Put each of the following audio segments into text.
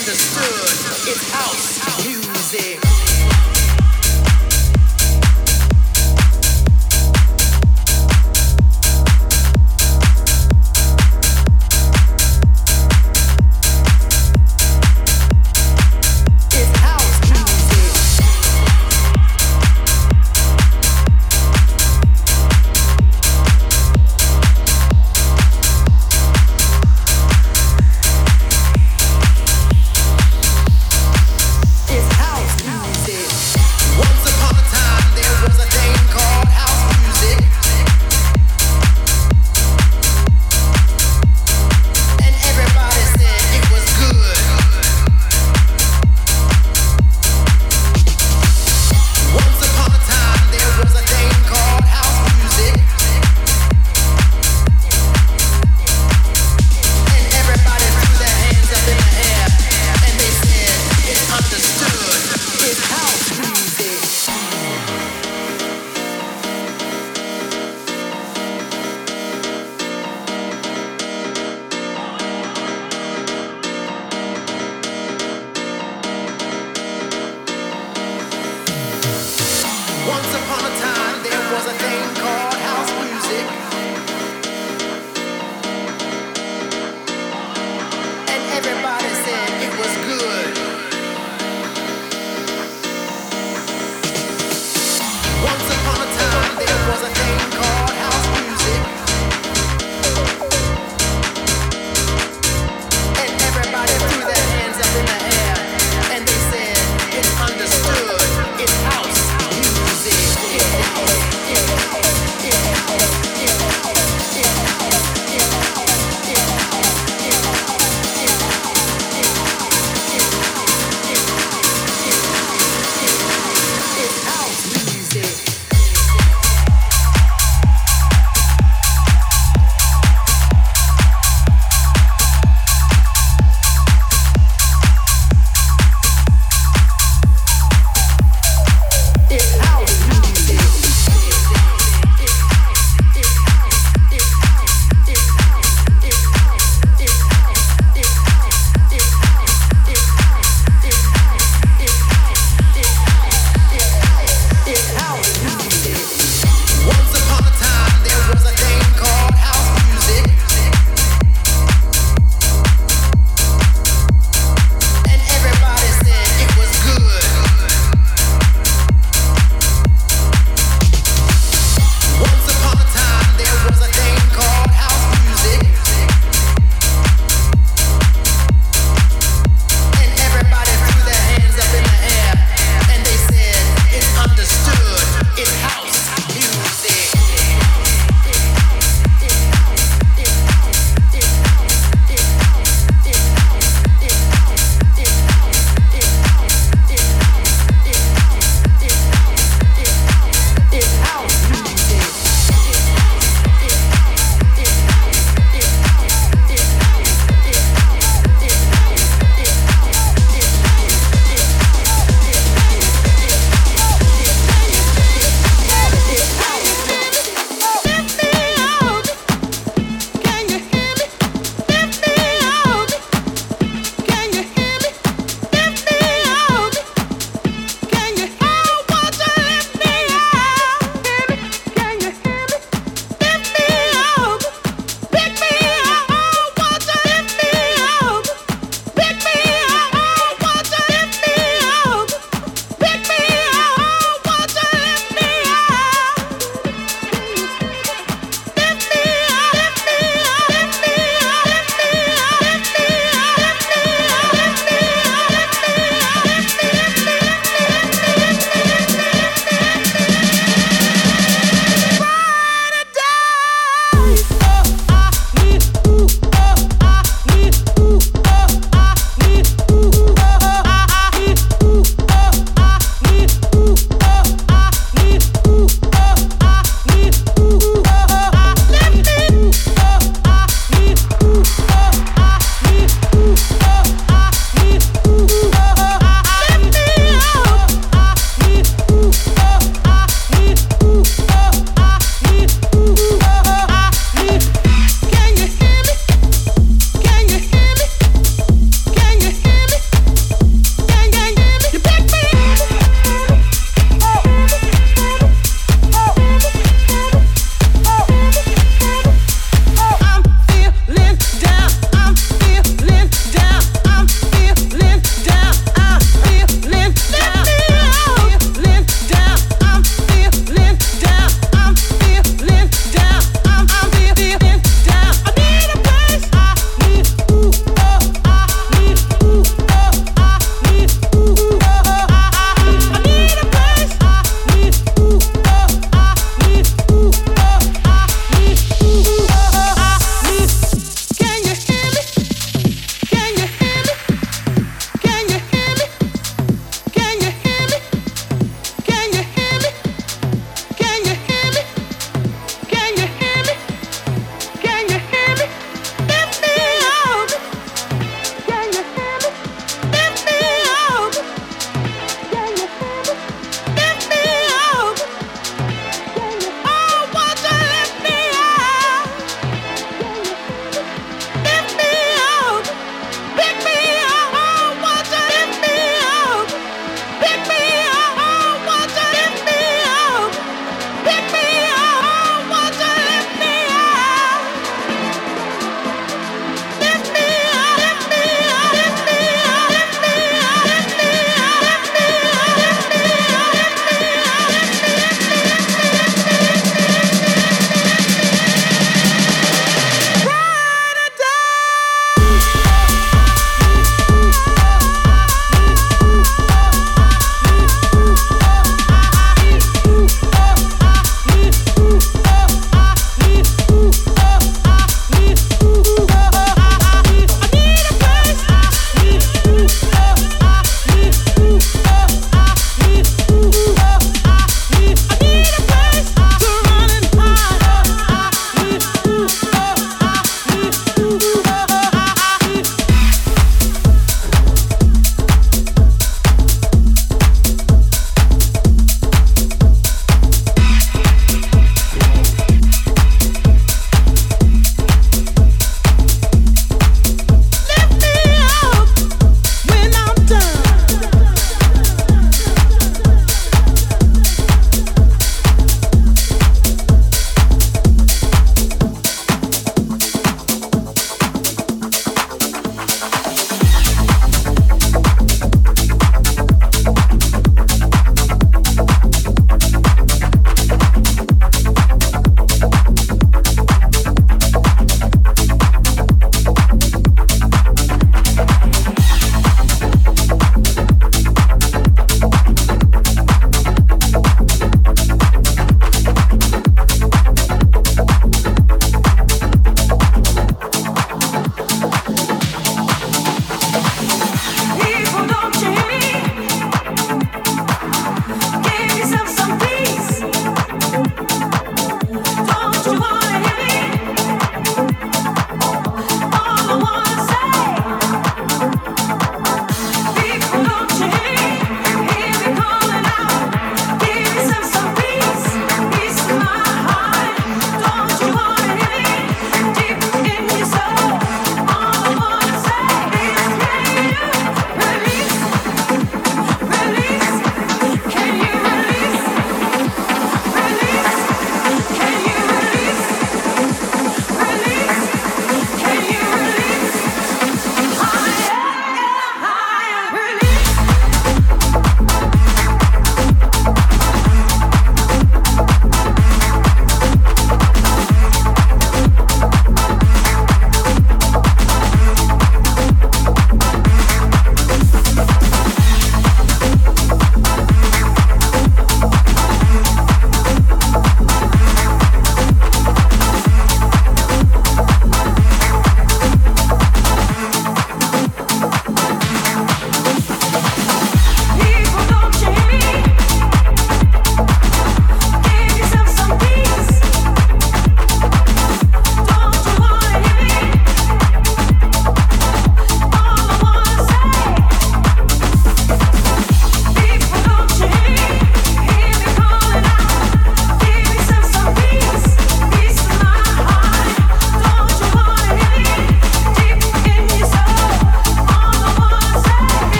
Understood. It's house music.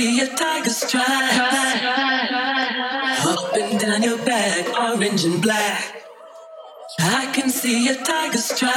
See a tiger stripe up and down your back, orange and black. I can see a tiger stripe